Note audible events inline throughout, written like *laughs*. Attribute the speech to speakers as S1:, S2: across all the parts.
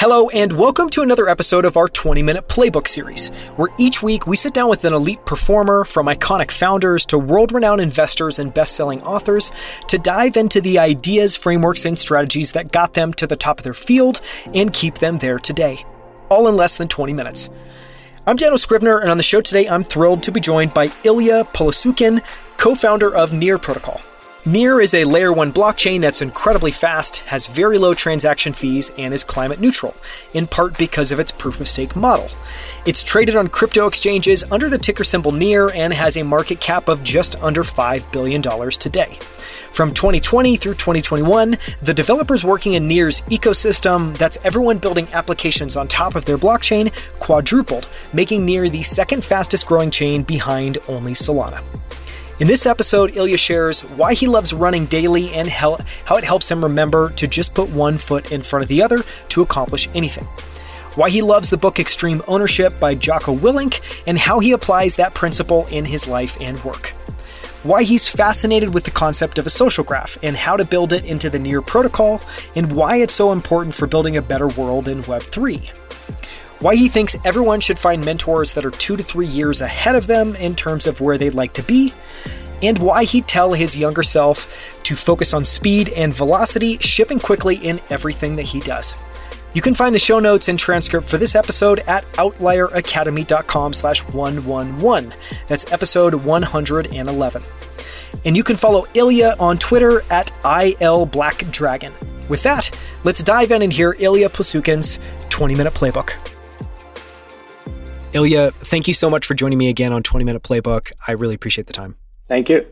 S1: Hello, and welcome to another episode of our 20 minute playbook series, where each week we sit down with an elite performer from iconic founders to world renowned investors and best selling authors to dive into the ideas, frameworks, and strategies that got them to the top of their field and keep them there today, all in less than 20 minutes. I'm Daniel Scrivner, and on the show today, I'm thrilled to be joined by Ilya Polosukhin, co founder of Near Protocol. Near is a layer 1 blockchain that's incredibly fast, has very low transaction fees, and is climate neutral, in part because of its proof of stake model. It's traded on crypto exchanges under the ticker symbol NEAR and has a market cap of just under $5 billion today. From 2020 through 2021, the developers working in Near's ecosystem, that's everyone building applications on top of their blockchain, quadrupled, making Near the second fastest growing chain behind only Solana. In this episode, Ilya shares why he loves running daily and how, it helps him remember to just put one foot in front of the other to accomplish anything. Why he loves the book Extreme Ownership by Jocko Willink and how he applies that principle in his life and work. Why he's fascinated with the concept of a social graph and how to build it into the Near protocol, and why it's so important for building a better world in Web3 why he thinks everyone should find mentors that are two to three years ahead of them in terms of where they'd like to be, and why he'd tell his younger self to focus on speed and velocity, shipping quickly in everything that he does. You can find the show notes and transcript for this episode at outlieracademy.com slash 111. That's episode 111. And you can follow Ilya on Twitter at ILBlackDragon. With that, let's dive in and hear Ilya Polosukhin's 20 minute playbook. Ilya, thank you so much for joining me again on 20 Minute Playbook. I really appreciate the time.
S2: Thank you.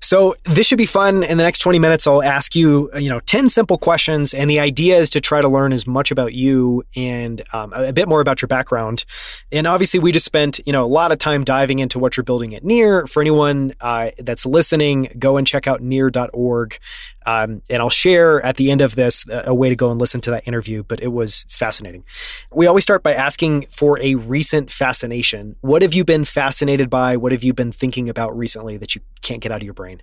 S1: So this should be fun. In the next 20 minutes, I'll ask you, you know, 10 simple questions. And the idea is to try to learn as much about you and um, a bit more about your background. And obviously, we just spent, you know, a lot of time diving into what you're building at Near. For anyone uh, that's listening, go and check out near.org. Um, and I'll share at the end of this a way to go and listen to that interview, but it was fascinating. We always start by asking for a recent fascination. What have you been fascinated by? What have you been thinking about recently that you can't get out of your brain?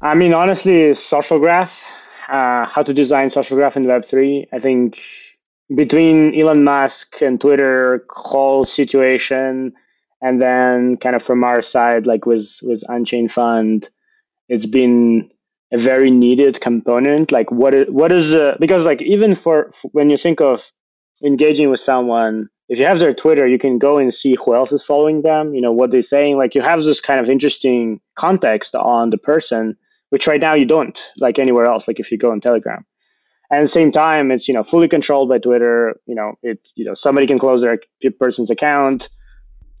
S2: I mean, honestly, social graph, uh, how to design social graph in Web3. I think between Elon Musk and Twitter whole situation, and then kind of from our side, like with with Unchained Fund, it's been a very needed component. Like what is what is uh, because like even for when you think of engaging with someone, if you have their Twitter, you can go and see who else is following them. You know what they're saying. Like you have this kind of interesting context on the person, which right now you don't like anywhere else. Like if you go on Telegram. And at the same time, it's you know fully controlled by Twitter. You know it. You know somebody can close their person's account.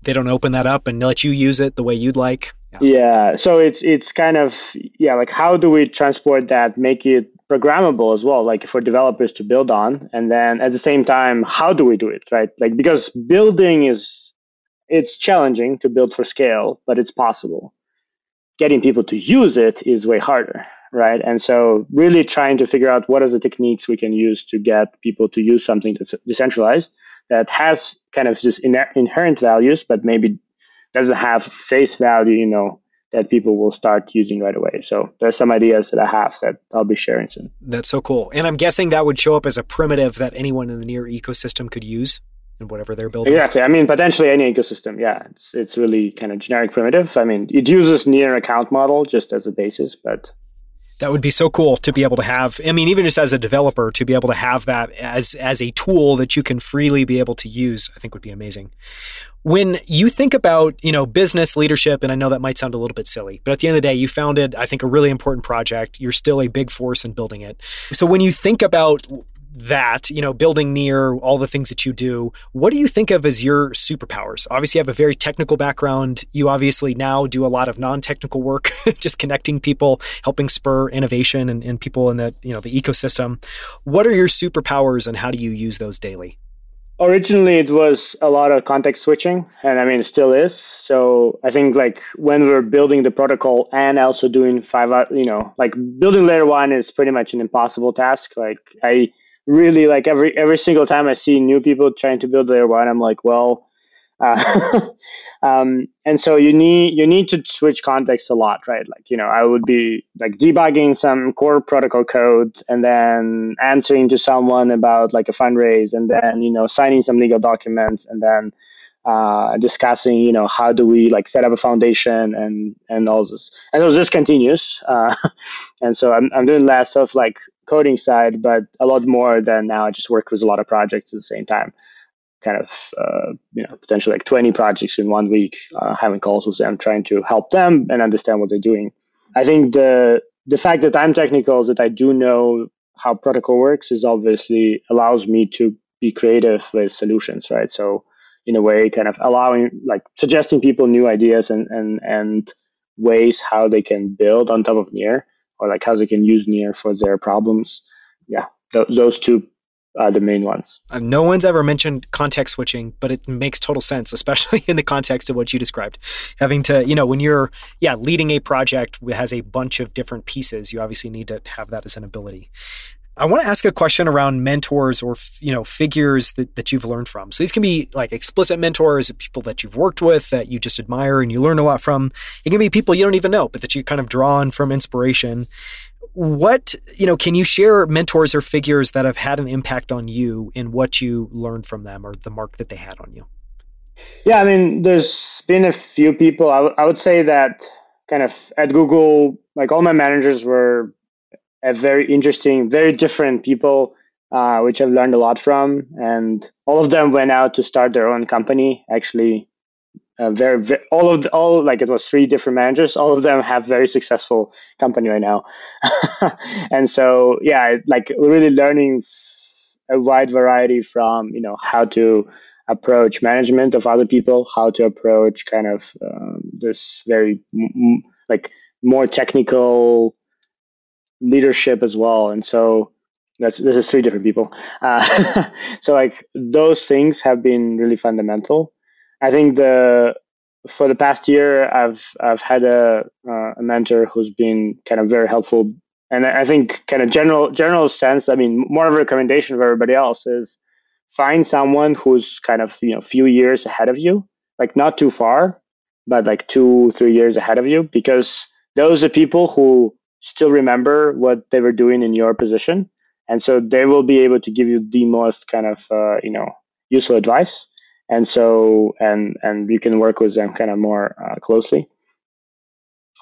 S1: They don't open that up and let you use it the way you'd like.
S2: Yeah. So it's it's kind of yeah, like how do we transport that, make it programmable as well, like for developers to build on, and then at the same time, how do we do it, right? Like because building is it's challenging to build for scale, but it's possible. Getting people to use it is way harder, right? And so really trying to figure out what are the techniques we can use to get people to use something that's decentralized that has kind of this inherent values, but maybe doesn't have face value, you know, that people will start using right away. So there's some ideas that I have that I'll be sharing soon.
S1: That's so cool. And I'm guessing that would show up as a primitive that anyone in the near ecosystem could use in whatever they're building.
S2: Exactly. I mean, potentially any ecosystem. Yeah, it's it's really kind of generic primitive. I mean, it uses near account model just as a basis, but
S1: that would be so cool to be able to have i mean even just as a developer to be able to have that as as a tool that you can freely be able to use i think would be amazing. When you think about you know business leadership and i know that might sound a little bit silly but at the end of the day you founded i think a really important project. You're still a big force in building it. So when you think about that, you know, building near all the things that you do, what do you think of as your superpowers? Obviously, you have a very technical background. You obviously now do a lot of non-technical work, *laughs* just connecting people, helping spur innovation and, and people in the, you know, the ecosystem. What are your superpowers and how do you use those daily?
S2: Originally, it was a lot of context switching, and I mean, it still is. So I think like when we're building the protocol and also doing five, you know, like building layer one is pretty much an impossible task. Like I really like every every single time I see new people trying to build layer one, I'm like, well, Uh, *laughs* um, and so you need you need to switch context a lot, right? Like you know, I would be like debugging some core protocol code, and then answering to someone about like a fundraise, and then you know signing some legal documents, and then uh, discussing you know how do we like set up a foundation and and all this. And so this continues *laughs* uh, and so I'm, I'm doing less of like coding side but a lot more than now. I just work with a lot of projects at the same time. Kind of uh, you know potentially like 20 projects in one week uh, having calls with them trying to help them and understand what they're doing. I think the the fact that i'm technical that i do know how protocol works is obviously allows me to be creative with solutions right? So in a way kind of allowing like suggesting people new ideas and and and ways how they can build on top of near or like how they can use near for their problems yeah th- those two are the main ones.
S1: Uh, no one's ever mentioned context switching, but it makes total sense, *laughs* especially in the context of what you described. Having to, you know, when you're, yeah, leading a project that has a bunch of different pieces, you obviously need to have that as an ability. I want to ask a question around mentors or you know figures that, that you've learned from. So these can be like explicit mentors, people that you've worked with that you just admire and you learn a lot from. It can be people you don't even know, but that you kind of draw on from inspiration. What you know, can you share mentors or figures that have had an impact on you and what you learned from them or the mark that they had on you?
S2: Yeah, I mean, there's been a few people. I, w- I would say that kind of at Google, like all my managers were a very interesting, very different people, uh, which I've learned a lot from. And all of them went out to start their own company. Actually, uh, very, very, all of the, all like it was three different managers. All of them have very successful company right now. *laughs* and so yeah, like really learning a wide variety from you know how to approach management of other people, how to approach kind of um, this very m- like more technical leadership as well. And so that's this is three different people. Uh, *laughs* so like those things have been really fundamental. I think the for the past year, I've I've had a uh, a mentor who's been kind of very helpful, and I think kind of general general sense. I mean, more of a recommendation for everybody else is find someone who's kind of you know a few years ahead of you, like not too far, but like two three years ahead of you, because those are people who still remember what they were doing in your position, and so they will be able to give you the most kind of uh, you know useful advice. And so and and you can work with them kind of more uh, closely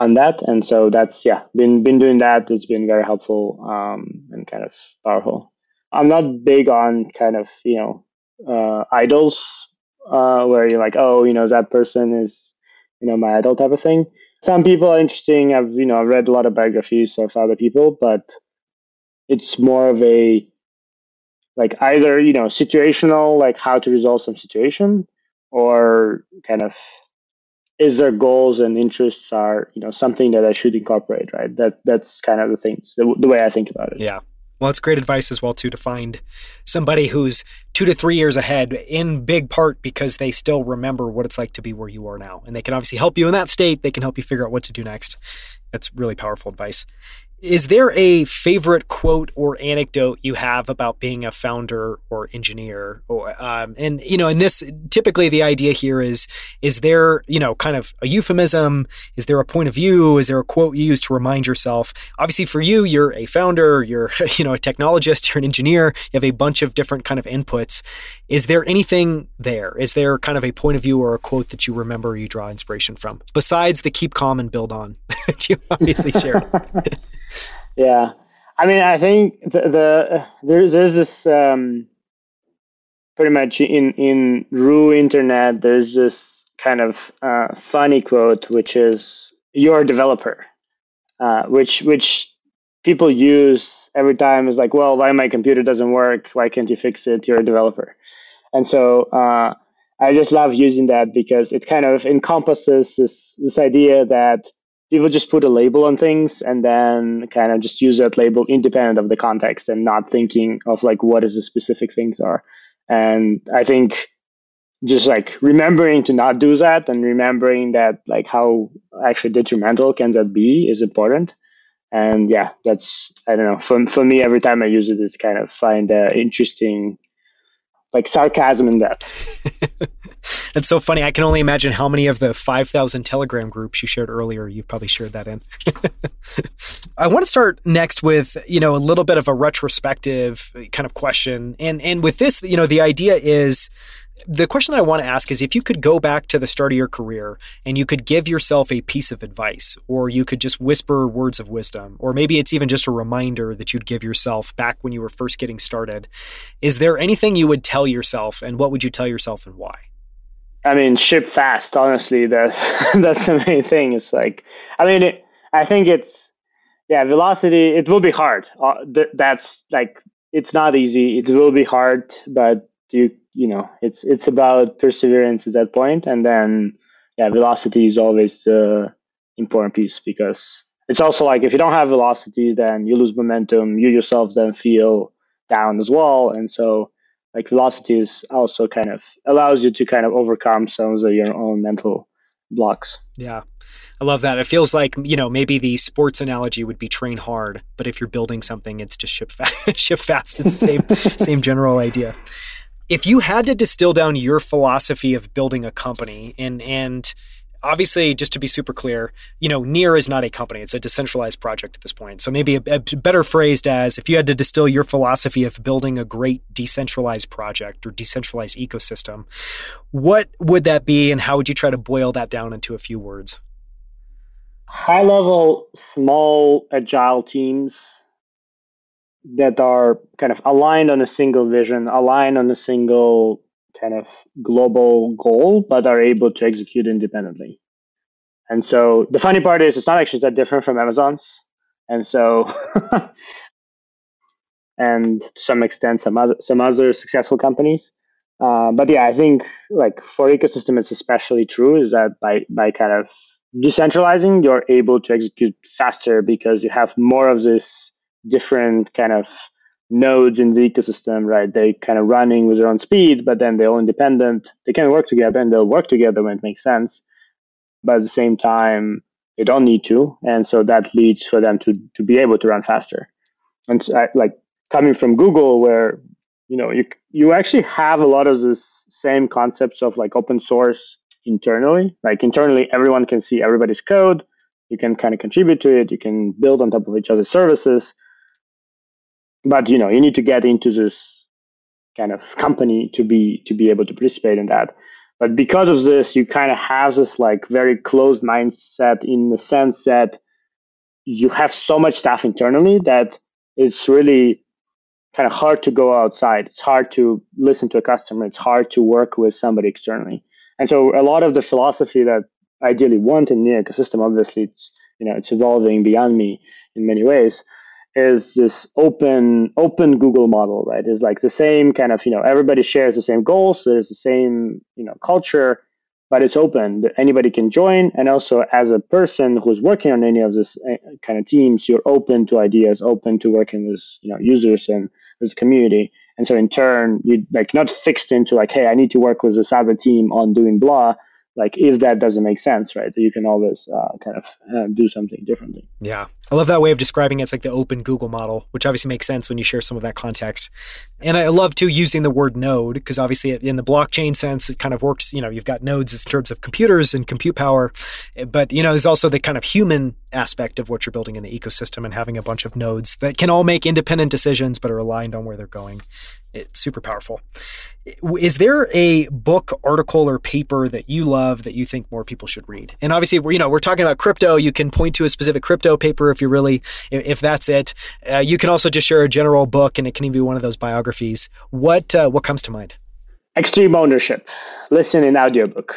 S2: on that. And so that's yeah, been been doing that. It's been very helpful um, and kind of powerful. I'm not big on kind of you know uh, idols uh, where you're like, oh, you know, that person is you know my idol type of thing some people are interesting. I've you know I've read a lot of biographies of other people, but it's more of a like either you know situational, like how to resolve some situation, or kind of is their goals and interests are you know something that I should incorporate, right? That that's kind of the things the, the way I think about it.
S1: Yeah, well, it's great advice as well too to find somebody who's two to three years ahead, in big part because they still remember what it's like to be where you are now, and they can obviously help you in that state. They can help you figure out what to do next. That's really powerful advice. Is there a favorite quote or anecdote you have about being a founder or engineer? Or um, and you know, in this, typically the idea here is: is there you know kind of a euphemism? Is there a point of view? Is there a quote you use to remind yourself? Obviously, for you, you're a founder. You're *laughs* you know a technologist. *laughs* You're an engineer. You have a bunch of different kind of inputs. Is there anything there? Is there kind of a point of view or a quote that you remember you draw inspiration from besides the keep calm and build on *laughs* that you obviously shared?
S2: Yeah, I mean, I think the, the there's there's this um, pretty much in in Rue Internet. There's this kind of uh, funny quote, which is "You're a developer," uh, which which people use every time is like, "Well, why my computer doesn't work? Why can't you fix it? You're a developer," and so. Uh, I just love using that because it kind of encompasses this this idea that people just put a label on things and then kind of just use that label independent of the context and not thinking of like what is the specific things are. And i think just like remembering to not do that and remembering that like how actually detrimental can that be is important. And yeah that's i don't know for, for me every time i use it it's kind of find uh, interesting like sarcasm in that *laughs*
S1: It's so funny. I can only imagine how many of the 5,000 Telegram groups you shared earlier you've probably shared that in. *laughs* I want to start next with, you know, a little bit of a retrospective uh, kind of question. And and with this, you know, the idea is the question that I want to ask is if you could go back to the start of your career and you could give yourself a piece of advice, or you could just whisper words of wisdom, or maybe it's even just a reminder that you'd give yourself back when you were first getting started, is there anything you would tell yourself, and what would you tell yourself and why?
S2: I mean, ship fast. Honestly, that's *laughs* that's the main thing. It's like, I mean, it, I think it's yeah, velocity. It will be hard. Uh, th- that's like, it's not easy. It will be hard, but you you know it's it's about perseverance at that point and then yeah velocity is always the important piece because it's also like if you don't have velocity then you lose momentum you yourself then feel down as well and so like velocity is also kind of allows you to kind of overcome some of your own mental blocks
S1: yeah I love that. It feels like, you know, maybe the sports analogy would be train hard, but if you're building something, it's just ship fast. *laughs* ship fast. It's the same *laughs* same general idea if you had to distill down your philosophy of building a company and and obviously just to be super clear you know near is not a company. It's a decentralized project at this point. So maybe a, a, better phrased as if you had to distill your philosophy of building a great decentralized project or decentralized ecosystem what would that be and how would you try to boil that down into a few words?
S2: High level small agile teams that are kind of aligned on a single vision, aligned on a single kind of global goal, but are able to execute independently. And so the funny part is it's not actually that different from Amazon's. And so *laughs* and to some extent some other some other successful companies. Uh, but yeah, I think like for ecosystem it's especially true is that by by kind of decentralizing you're able to execute faster because you have more of this different kind of nodes in the ecosystem, right? They kind of running with their own speed, but then they're all independent. They can work together and they'll work together when it makes sense. But at the same time, they don't need to. And so that leads for them to, to be able to run faster. And so I, like coming from Google, where, you know, you, you actually have a lot of the same concepts of like open source internally. Like internally, everyone can see everybody's code. You can kind of contribute to it. You can build on top of each other's services but you know you need to get into this kind of company to be to be able to participate in that. But because of this you kind of have this like very closed mindset in the sense that you have so much stuff internally that it's really kind of hard to go outside. It's hard to listen to a customer. It's hard to work with somebody externally. And so a lot of the philosophy that I ideally want in the ecosystem obviously it's you know it's evolving beyond me in many ways is this open open Google model, right? Is like the same kind of you know everybody shares the same goals. There's the same you know culture, but it's open. Anybody can join, and also as a person who's working on any of this eh, kind of teams, you're open to ideas, open to working with you know users and this community. And so in turn, you like not fixed into like, hey, I need to work with this other team on doing blah like if that doesn't make sense right you can always uh, kind of uh, do something differently.
S1: Yeah. I love that way of describing it. It's like the open google model which obviously makes sense when you share some of that context. And i love too using the word node because obviously in the blockchain sense it kind of works you know you've got nodes in terms of computers and compute power but you know there's also the kind of human aspect of what you're building in the ecosystem and having a bunch of nodes that can all make independent decisions but are aligned on where they're going it's super powerful. Is there a book, article, or paper that you love that you think more people should read? And obviously, we're, you know, we're talking about crypto. You can point to a specific crypto paper if you really, if that's it. Uh, you can also just share a general book, and it can even be one of those biographies. What uh, what comes to mind?
S2: Extreme ownership. Listen in audiobook.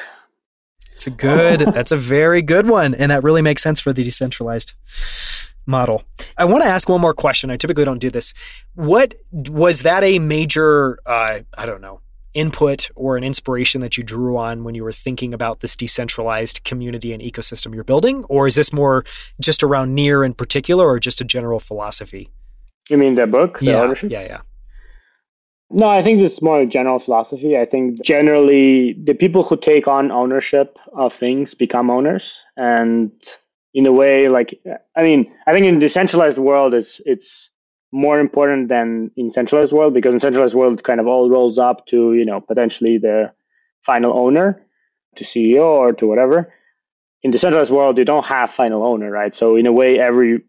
S1: It's a good. that's a very good one, and that really makes sense for the decentralized model. I want to ask one more question. I typically don't do this. What was that a major, uh, I don't know, input or an inspiration that you drew on when you were thinking about this decentralized community and ecosystem you're building? Or is this more just around near in particular or just a general philosophy?
S2: You mean the book? The
S1: yeah, ownership? yeah, yeah.
S2: No, I think it's more a general philosophy. I think generally the people who take on ownership of things become owners. And in a way like i mean i think in decentralized world it's it's more important than in centralized world because in centralized world kind of all rolls up to you know potentially the final owner to CEO or to whatever. In the centralized world, you don't have final owner, right? So in a way, every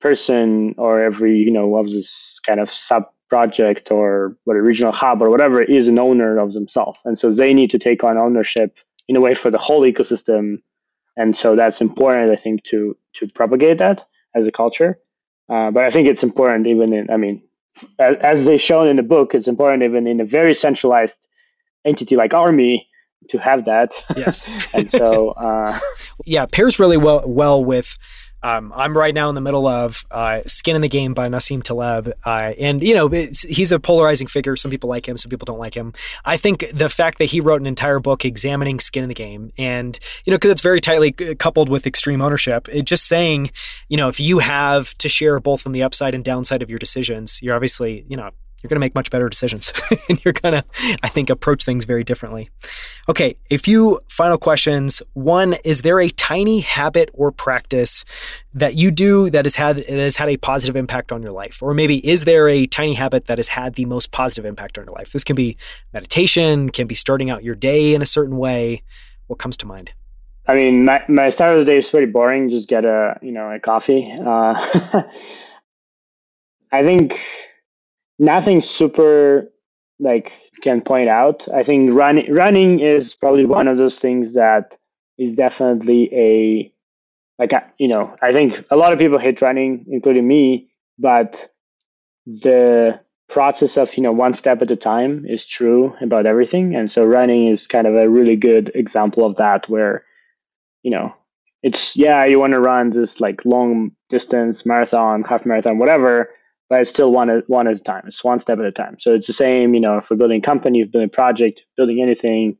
S2: person or every you know of this kind of sub project or what a regional hub or whatever is an owner of themselves, and so they need to take on ownership in a way for the whole ecosystem. And so that's important, I think, to to propagate that as a culture. Uh, but I think it's important even in, I mean, as, as they shown in the book, it's important even in a very centralized entity like Army to have that.
S1: Yes. *laughs*
S2: and so, uh, *laughs*
S1: yeah, pairs really well well with um, I'm right now in the middle of uh, Skin in the Game by Nassim Taleb. Uh, and, you know, he's a polarizing figure. Some people like him, some people don't like him. I think the fact that he wrote an entire book examining skin in the game and, you know, because it's very tightly coupled with extreme ownership, it just saying, you know, if you have to share both on the upside and downside of your decisions, you're obviously, you know, you're going to make much better decisions *laughs* and you're going to, I think, approach things very differently. Okay, a few final questions. One, is there a tiny habit or practice that you do that has had that has had a positive impact on your life? Or maybe is there a tiny habit that has had the most positive impact on your life? This can be meditation, can be starting out your day in a certain way. What comes to mind?
S2: I mean, my, my start of the day is pretty boring. Just get a, you know, a coffee. Uh, *laughs* I think nothing super like can point out. I think running running is probably one of those things that is definitely a like you know I think a lot of people hate running, including me, but the process of you know one step at a time is true about everything, and so running is kind of a really good example of that, where you know it's yeah you want to run this like long distance marathon, half marathon, whatever but it's still one at one at a time. It's one step at a time. So it's the same, you know, we're building a company, building a project, building anything,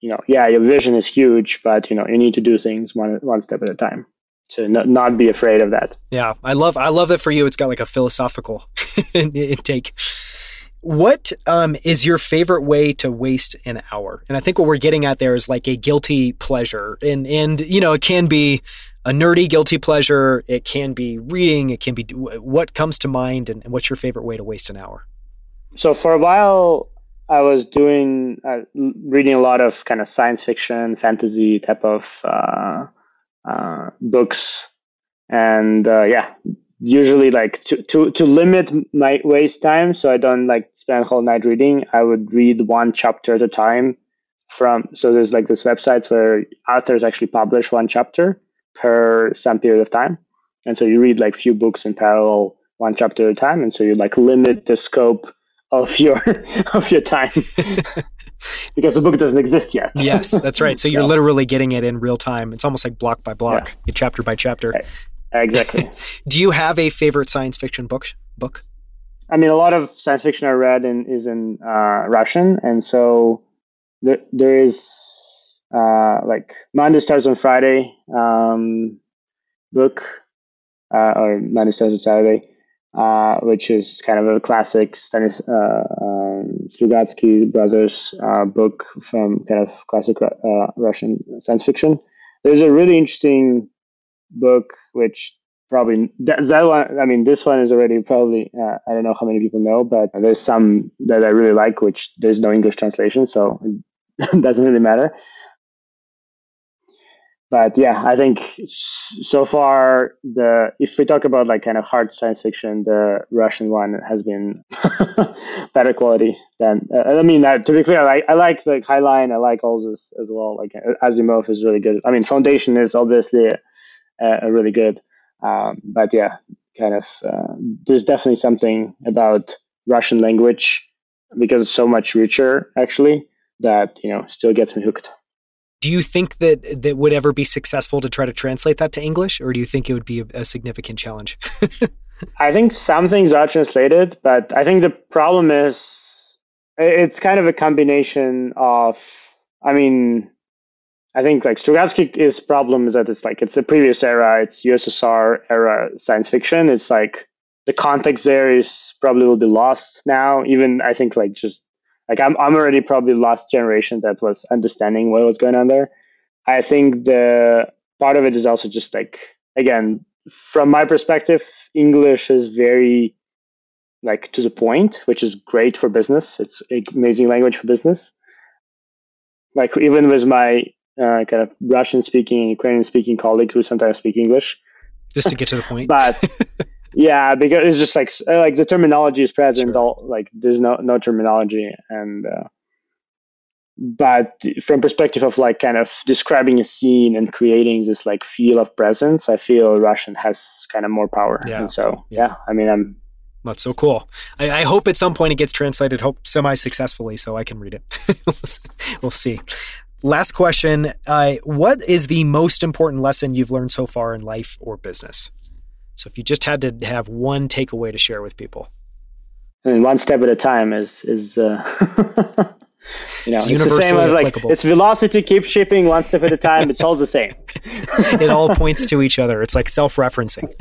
S2: you know, yeah, your vision is huge, but you know, you need to do things one one step at a time. To not, not be afraid of that.
S1: Yeah, I love I love that for you. It's got like a philosophical *laughs* intake. What um, is your favorite way to waste an hour? And I think what we're getting at there is like a guilty pleasure, and and you know it can be a nerdy guilty pleasure. It can be reading. It can be what comes to mind, and, and what's your favorite way to waste an hour?
S2: So for a while, I was doing uh, reading a lot of kind of science fiction, fantasy type of uh, uh, books, and uh, yeah, usually like to, to to limit my waste time, so I don't like spend whole night reading. I would read one chapter at a time. From so there's like this websites where authors actually publish one chapter, per some period of time. And so you read like few books in parallel, one chapter at a time. And so you like limit the scope of your *laughs* of your time. *laughs* because the book doesn't exist yet.
S1: yes, that's right. So you're *laughs* literally getting it in real time. It's almost like block by block, yeah. chapter by chapter.
S2: Exactly. *laughs*
S1: Do you have a favorite science fiction book? Book.
S2: I mean, a lot of science fiction I read in, is in uh, Russian, and so there, there is uh, like Monday starts on Friday um, book, uh, or Monday starts on Saturday, uh, which is kind of a classic Stanis, uh, um, Strugatsky brothers uh, book from kind of classic uh, Russian science fiction. There's a really interesting book which probably that, that one. I mean, this one is already probably uh, I don't know how many people know, but there's some that I really like, which there's no English translation, so *laughs* it doesn't really matter but yeah, I think so far the if we talk about like kind of hard science fiction, the Russian one has been *laughs* better quality than. Uh, I mean, uh, to be clear, I like I like like Heinlein, I like all this as well. Like Asimov is really good. I mean, Foundation is obviously a, a really good, um, but yeah, kind of uh, there's definitely something about Russian language because it's so much richer actually that you know still gets me hooked.
S1: Do you think that that would ever be successful to try to translate that to English, or do you think it would be a, a significant challenge? *laughs*
S2: I think some things are translated, but I think the problem is it's kind of a combination of. I mean, I think like Strugatsky's problem is that it's like it's a previous era, it's USSR era science fiction. It's like the context there is probably will be lost now. Even I think like just like I'm I'm already probably last generation that was understanding what was going on there. I think the part of it is also just like again, from my perspective, English is very like to the point, which is great for business. It's amazing language for business. like even with my uh, kind of Russian speaking, Ukrainian speaking colleagues who sometimes speak English.
S1: Just to get to the point. *laughs*
S2: but *laughs* yeah, because it's just like uh, like the terminology is present. Sure. All like there's no no terminology, and uh, but from perspective of like kind of describing a scene and creating this like feel of presence, I feel Russian has kind of more power. Yeah. And so yeah, I mean I'm
S1: that's so cool. I, I, hope at some point it gets translated, hope semi successfully, so I can read it. *laughs* we'll see. Last question. Uh, what is the most important lesson you've learned so far in life or business? So if you just had to have one takeaway to share with people.
S2: I mean, one step at a time is is uh, *laughs* You know, it's, it's the same as like it's velocity keeps shipping one step at a time. It's all the same. *laughs*
S1: it all points to each other. It's like self-referencing.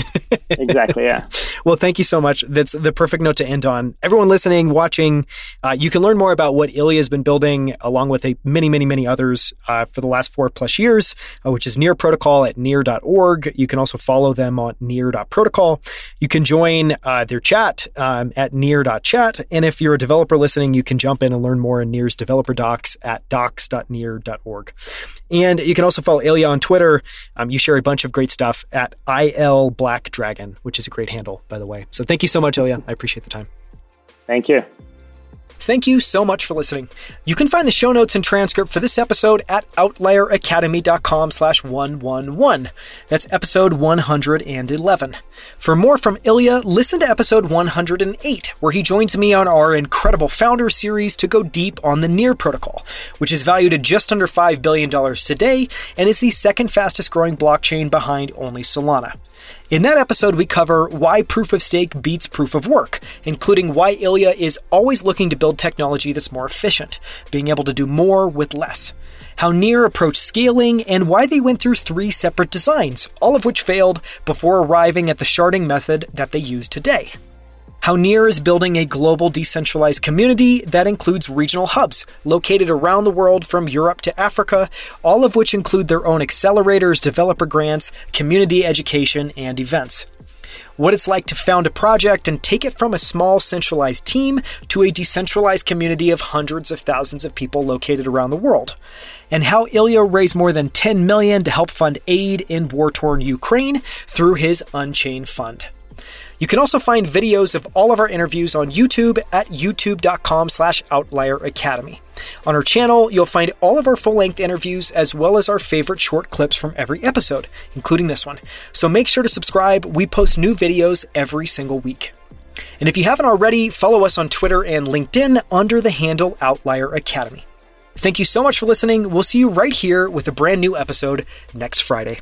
S1: *laughs*
S2: exactly. Yeah.
S1: Well, thank you so much. That's the perfect note to end on. Everyone listening, watching, uh, you can learn more about what Ilya has been building, along with a, many, many, many others uh, for the last four plus years, uh, which is Near Protocol at near.org. You can also follow them on near.protocol. You can join uh, their chat um, at near.chat. And if you're a developer listening, you can jump in and learn more in Near's developer docs at docs.near.org. And you can also follow Ilya on Twitter. Um, you share a bunch of great stuff at IL Black Dragon, which is a great handle, by the way. So thank you so much, Ilya. I appreciate the time.
S2: Thank you.
S1: Thank you so much for listening. You can find the show notes and transcript for this episode at outlieracademy.com slash 111. That's episode 111. For more from Ilya, listen to episode 108, where he joins me on our incredible founder series to go deep on the NEAR protocol, which is valued at just under $5 billion today and is the second fastest growing blockchain behind only Solana. In that episode, we cover why proof of stake beats proof of work, including why Ilya is always looking to build technology that's more efficient, being able to do more with less, how Near approached scaling, and why they went through three separate designs, all of which failed before arriving at the sharding method that they use today how Near is building a global decentralized community that includes regional hubs located around the world from Europe to Africa, all of which include their own accelerators, developer grants, community education, and events. What it's like to found a project and take it from a small centralized team to a decentralized community of hundreds of thousands of people located around the world. And how Ilya raised more than 10 million to help fund aid in war-torn Ukraine through his Unchained Fund. You can also find videos of all of our interviews on YouTube at youtube.com slash outlier academy. On our channel, you'll find all of our full length interviews as well as our favorite short clips from every episode, including this one. So make sure to subscribe. We post new videos every single week. And if you haven't already, follow us on Twitter and LinkedIn under the handle Outlier Academy. Thank you so much for listening. We'll see you right here with a brand new episode next Friday.